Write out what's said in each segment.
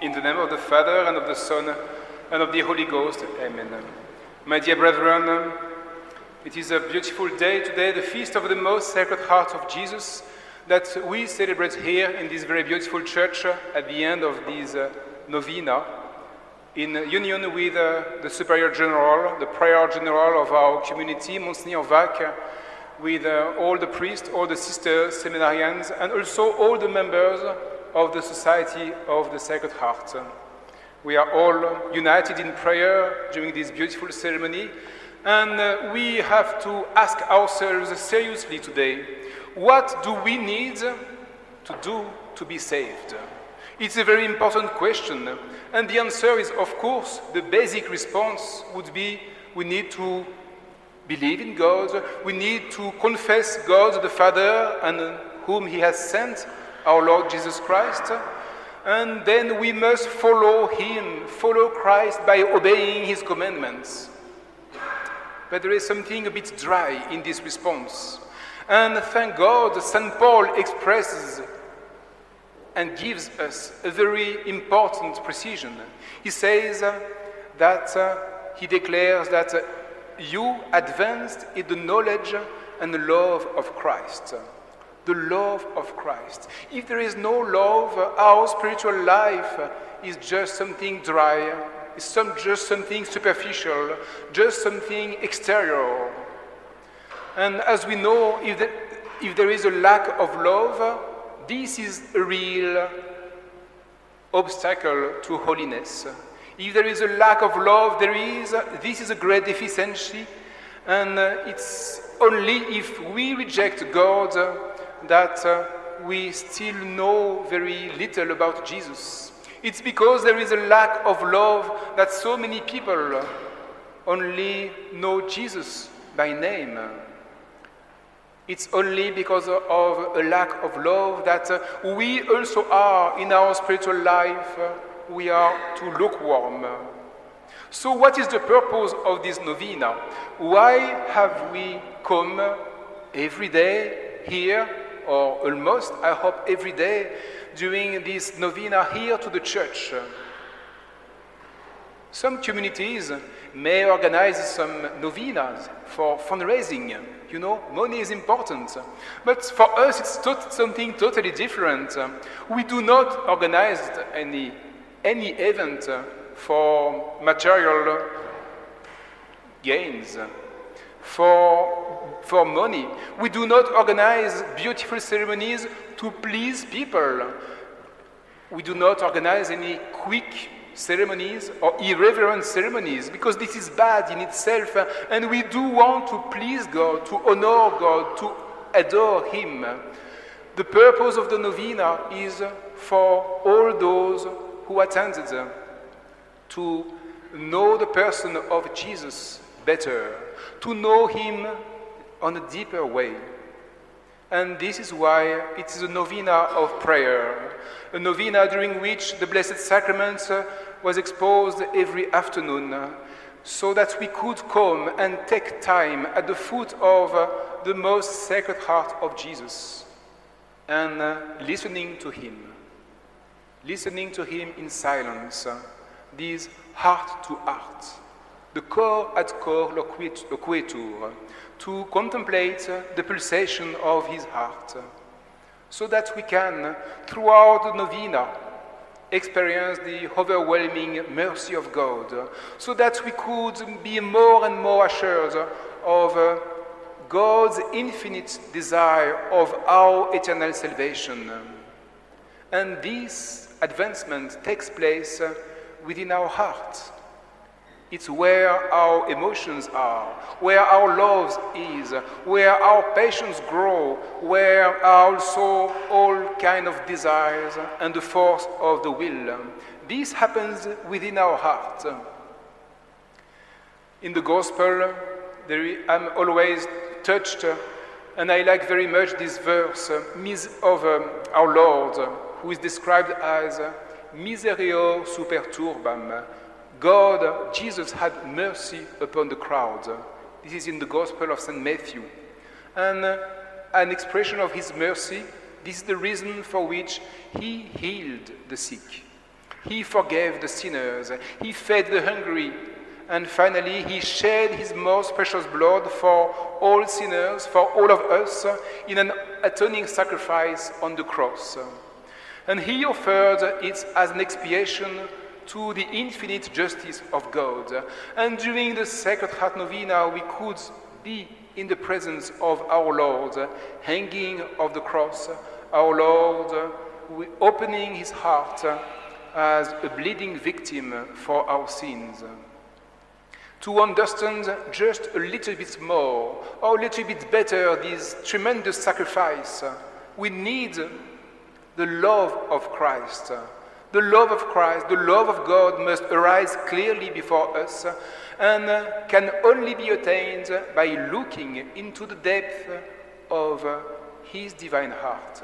In the name of the Father, and of the Son, and of the Holy Ghost. Amen. My dear brethren, it is a beautiful day today, the feast of the most sacred heart of Jesus, that we celebrate here in this very beautiful church at the end of this uh, novena, in union with uh, the Superior General, the Prior General of our community, Monsignor Wach, with uh, all the priests, all the sisters, seminarians, and also all the members of the Society of the Sacred Heart. We are all united in prayer during this beautiful ceremony, and uh, we have to ask ourselves seriously today what do we need to do to be saved? It's a very important question, and the answer is, of course, the basic response would be we need to believe in God, we need to confess God the Father and whom He has sent, our Lord Jesus Christ. And then we must follow Him, follow Christ by obeying His commandments. But there is something a bit dry in this response. And thank God, St. Paul expresses and gives us a very important precision. He says that uh, he declares that you advanced in the knowledge and the love of Christ. The love of Christ. If there is no love, our spiritual life is just something dry, it's some, just something superficial, just something exterior. And as we know, if there, if there is a lack of love, this is a real obstacle to holiness. If there is a lack of love, there is, this is a great deficiency, and it's only if we reject God that uh, we still know very little about Jesus. It's because there is a lack of love that so many people only know Jesus by name. It's only because of a lack of love that uh, we also are in our spiritual life, uh, we are too lukewarm. So, what is the purpose of this novena? Why have we come every day here, or almost, I hope, every day during this novena here to the church? Some communities may organize some novenas for fundraising. You know, money is important. But for us, it's tot- something totally different. We do not organize any, any event for material gains, for, for money. We do not organize beautiful ceremonies to please people. We do not organize any quick ceremonies or irreverent ceremonies because this is bad in itself and we do want to please God, to honor God, to adore Him. The purpose of the novena is for all those who attended to know the person of Jesus better, to know Him on a deeper way. And this is why it is a novena of prayer, a novena during which the Blessed Sacrament uh, was exposed every afternoon uh, so that we could come and take time at the foot of uh, the most sacred heart of Jesus and listening to Him, listening to Him in silence, this heart to heart, the cor ad cor loquitur, to contemplate the pulsation of His heart, so that we can, throughout the novena, experience the overwhelming mercy of God, so that we could be more and more assured of uh, God's infinite desire of our eternal salvation. And this advancement takes place uh, within our heart. It's where our emotions are, where our love is, where our passions grow, where also all kind of desires and the force of the will. This happens within our heart. In the gospel, I'm always touched, and I like very much this verse of um, our Lord, who is described as Misereor super turbam, God, Jesus had mercy upon the crowd. This is in the Gospel of St. Matthew. And uh, an expression of his mercy, this is the reason for which he healed the sick. He forgave the sinners. He fed the hungry. And finally, he shed his most precious blood for all sinners, for all of us, in an atoning sacrifice on the cross. And he offered it as an expiation to the infinite justice of God. And during the Sacred Heart Novena, we could be in the presence of our Lord, hanging of the cross, our Lord opening his heart as a bleeding victim for our sins. To understand just a little bit more, or a little bit better, this tremendous sacrifice, we need the love of Christ. The love of Christ, the love of God must arise clearly before us and can only be attained by looking into the depth of His divine heart,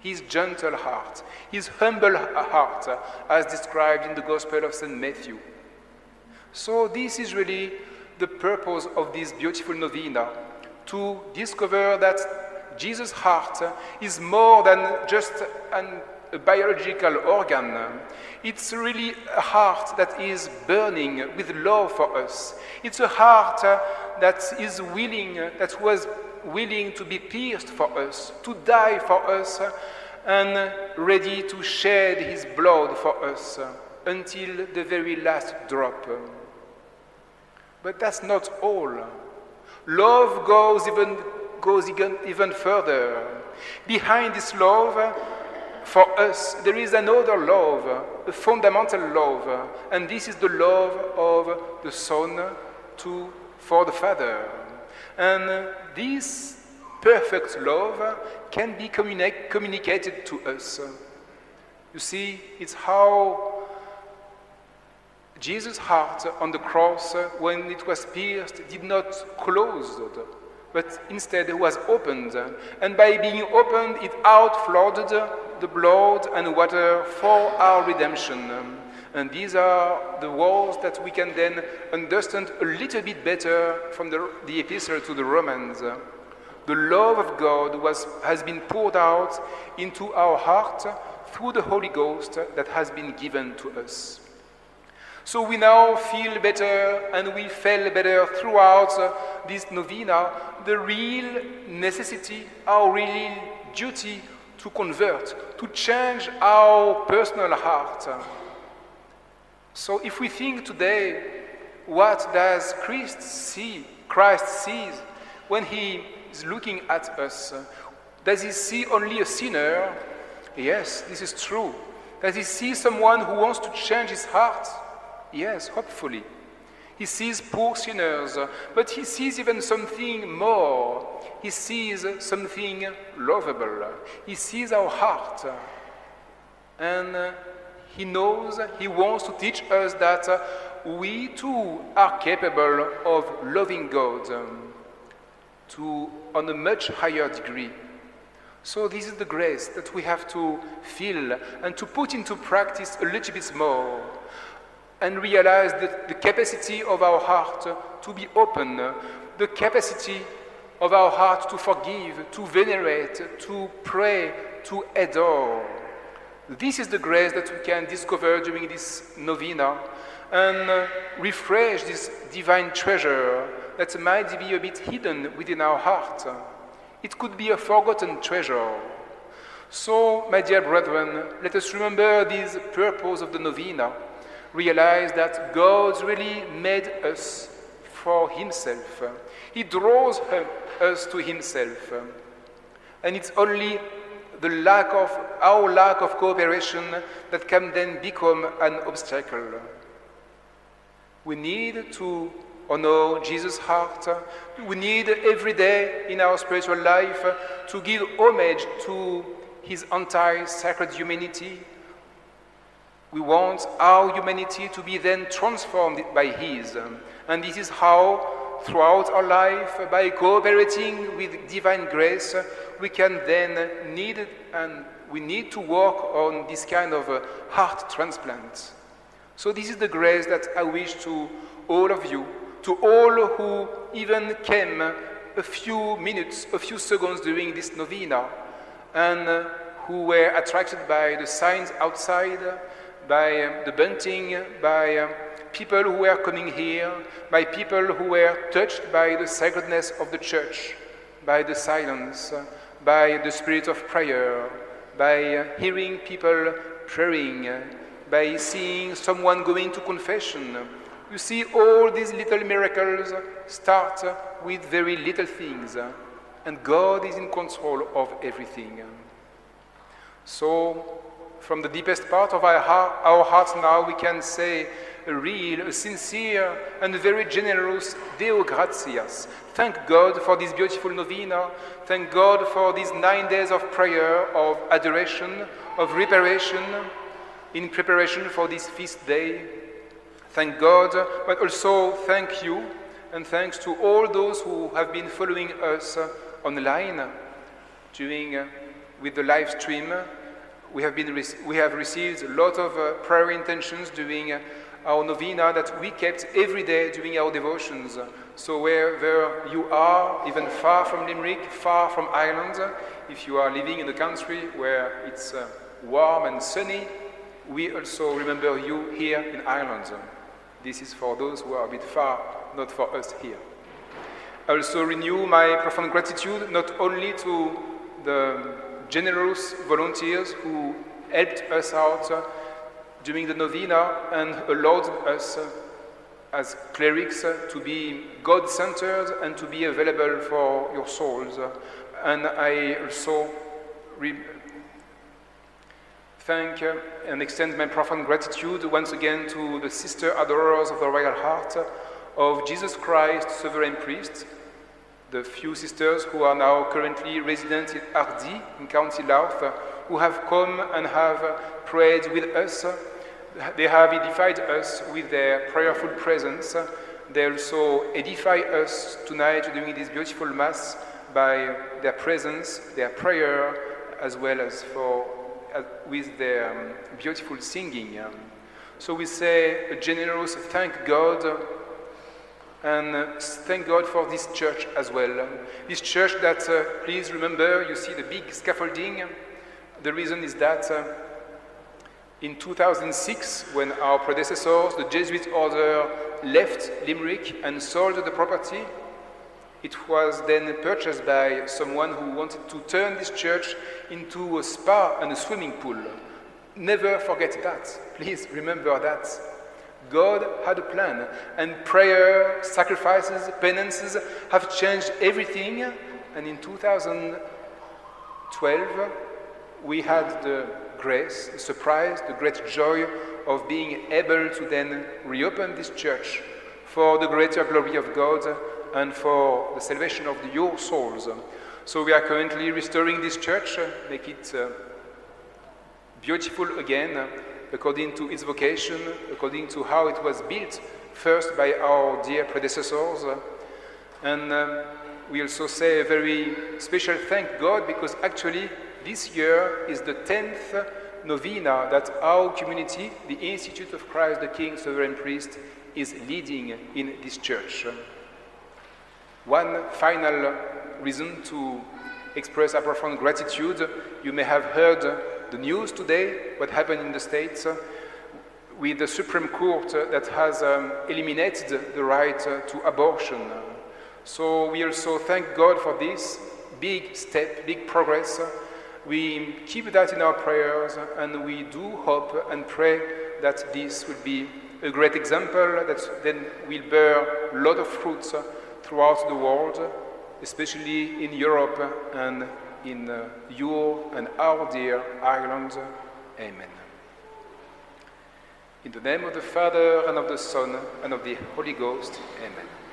His gentle heart, His humble heart, as described in the Gospel of St. Matthew. So, this is really the purpose of this beautiful novena to discover that Jesus' heart is more than just an a biological organ. It's really a heart that is burning with love for us. It's a heart that is willing, that was willing to be pierced for us, to die for us, and ready to shed his blood for us until the very last drop. But that's not all. Love goes even, goes even further. Behind this love, for us, there is another love, a fundamental love, and this is the love of the Son to, for the Father. And this perfect love can be communi- communicated to us. You see, it's how Jesus' heart on the cross, when it was pierced, did not close but instead was opened. And by being opened, it outflowed the blood and water for our redemption. And these are the words that we can then understand a little bit better from the, the epistle to the Romans. The love of God was, has been poured out into our heart through the Holy Ghost that has been given to us. So we now feel better and we felt better throughout this novena the real necessity, our real duty to convert, to change our personal heart. So if we think today, what does Christ see? Christ sees when he is looking at us. Does he see only a sinner? Yes, this is true. Does he see someone who wants to change his heart? Yes, hopefully. He sees poor sinners, but he sees even something more. He sees something lovable. He sees our heart. And uh, he knows, he wants to teach us that uh, we too are capable of loving God um, to, on a much higher degree. So, this is the grace that we have to feel and to put into practice a little bit more and realize the capacity of our heart to be open, the capacity of our heart to forgive, to venerate, to pray, to adore. This is the grace that we can discover during this novena and refresh this divine treasure that might be a bit hidden within our heart. It could be a forgotten treasure. So, my dear brethren, let us remember this purpose of the novena realize that God really made us for Himself. He draws us to Himself. And it's only the lack of our lack of cooperation that can then become an obstacle. We need to honor Jesus' heart. We need every day in our spiritual life to give homage to his entire sacred humanity, we want our humanity to be then transformed by His. And this is how, throughout our life, by cooperating with divine grace, we can then need and we need to work on this kind of uh, heart transplant. So, this is the grace that I wish to all of you, to all who even came a few minutes, a few seconds during this novena, and uh, who were attracted by the signs outside by uh, the bunting, by uh, people who were coming here, by people who were touched by the sacredness of the church, by the silence, uh, by the spirit of prayer, by uh, hearing people praying, uh, by seeing someone going to confession. You see, all these little miracles start with very little things, and God is in control of everything. So, from the deepest part of our, our hearts now, we can say a real, a sincere, and very generous Deo gratias. Thank God for this beautiful novena. Thank God for these nine days of prayer, of adoration, of reparation, in preparation for this feast day. Thank God, but also thank you, and thanks to all those who have been following us online during uh, with the live stream. We have, been we have received a lot of uh, prayer intentions during uh, our novena that we kept every day during our devotions. So, wherever you are, even far from Limerick, far from Ireland, if you are living in a country where it's uh, warm and sunny, we also remember you here in Ireland. This is for those who are a bit far, not for us here. I also renew my profound gratitude not only to the generous volunteers who helped us out uh, during the novena and allowed us uh, as clerics uh, to be God centered and to be available for your souls. And I also thank and extend my profound gratitude once again to the sister adorers of the Royal Heart of Jesus Christ, Sovereign Priest, the few sisters who are now currently resident in Ardee, in County Louth, who have come and have prayed with us. They have edified us with their prayerful presence. They also edify us tonight during this beautiful Mass by their presence, their prayer, as well as for, uh, with their um, beautiful singing. So we say a generous thank God and uh, thank God for this church as well. This church that, uh, please remember, you see the big scaffolding. The reason is that uh, in 2006, when our predecessors, the Jesuit order, left Limerick and sold the property, it was then purchased by someone who wanted to turn this church into a spa and a swimming pool. Never forget that. Please remember that. God had a plan, and prayer, sacrifices, penances have changed everything. And in 2012, we had the grace, the surprise, the great joy of being able to then reopen this church for the greater glory of God and for the salvation of your souls. So we are currently restoring this church, make it uh, beautiful again according to its vocation, according to how it was built, first by our dear predecessors. And um, we also say a very special thank God because actually this year is the 10th novena that our community, the Institute of Christ the King, Sovereign Priest, is leading in this church. One final reason to express our profound gratitude, you may have heard the news today, what happened in the States, uh, with the Supreme Court uh, that has um, eliminated the right uh, to abortion. So we also thank God for this big step, big progress. We keep that in our prayers, and we do hope and pray that this will be a great example that then will bear a lot of fruits throughout the world, especially in Europe and in your and our dear Ireland. Amen. In the name of the Father, and of the Son, and of the Holy Ghost. Amen.